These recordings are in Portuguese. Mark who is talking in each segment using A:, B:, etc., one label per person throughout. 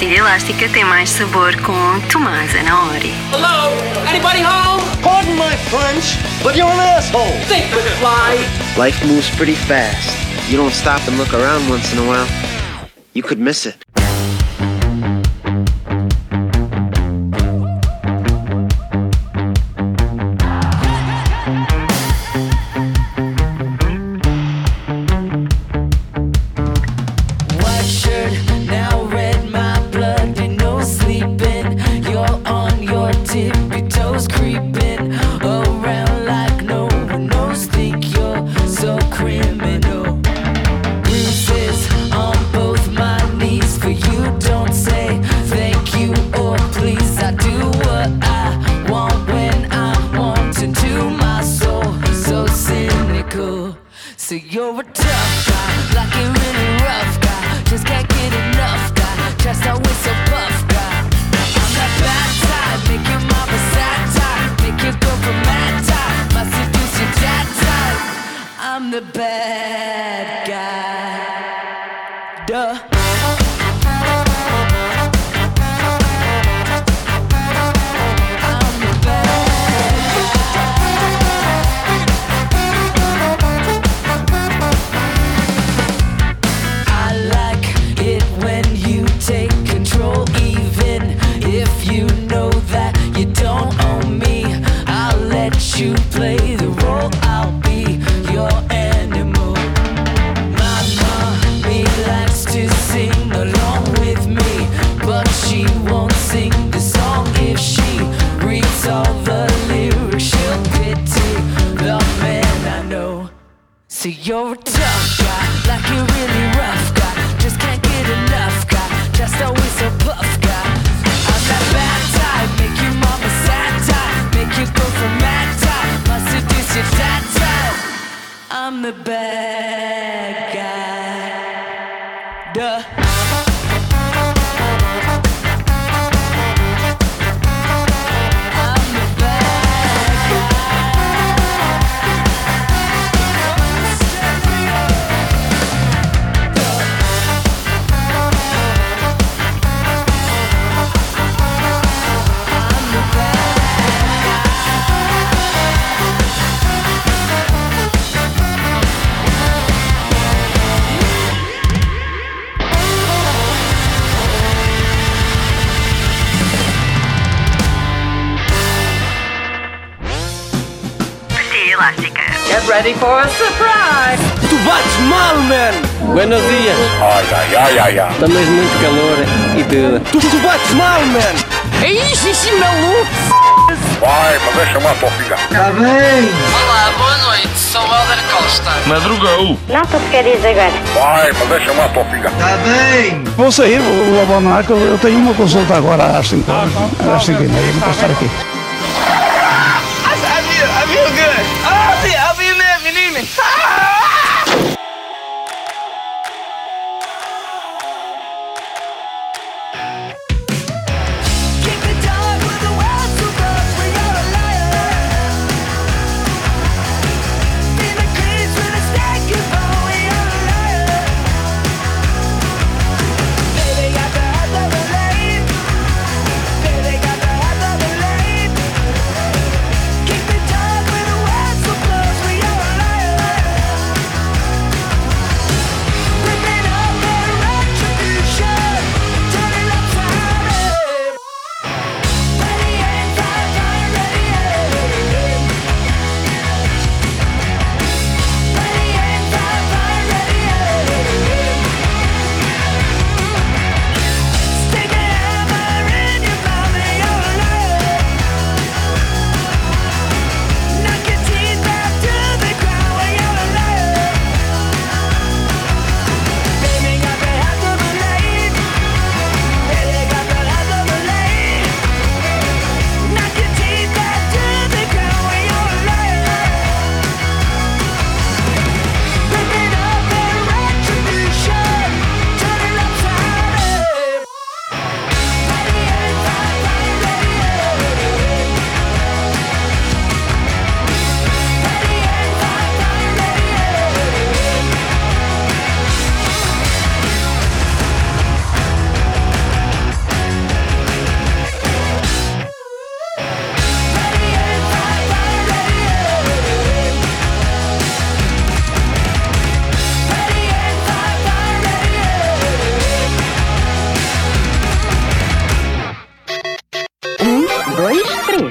A: pastilha elástica tem mais sabor com Tomás Anaori.
B: Hello? Anybody home?
C: Pardon my French, but you're an asshole.
B: Think fly.
D: Life moves pretty fast. You don't stop and look around once in a while, you could miss it.
E: So you're a tough all the lyrics. She'll pity the man I know. So you're a tough guy, like you're really rough guy. Just can't get enough guy, just always a buff guy. I'm that bad make your mama sad make your girlfriend mad type, my seduce your. I'm the bad guy. Duh.
B: Get ready for a surprise.
C: Tu bates mal, man.
F: Buenos dias.
G: Ai, ai, ai, ai, ai.
F: Também muito calor e tudo.
C: Tu, tu bates mal, man.
B: É isso, esse maluco.
G: Vai, mas deixa chamar a tua filha.
H: Olá, boa noite. Sou o Helder Costa.
G: Madrugou.
A: Não te queres agora.
G: Vai, mas deixa chamar a tua filha.
I: Vou sair, vou vou abandonar, que eu eu tenho uma consulta agora às 5 horas. Às 5 e meia, não posso estar aqui.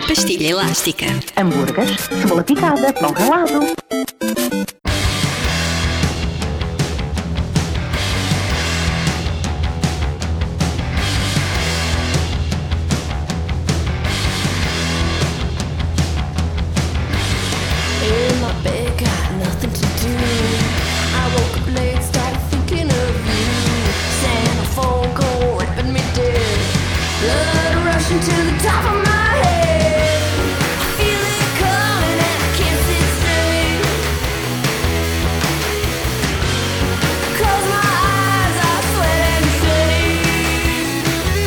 E: Pastilha
A: elástica.
J: Hambúrgueres, cebola picada, pão ralado.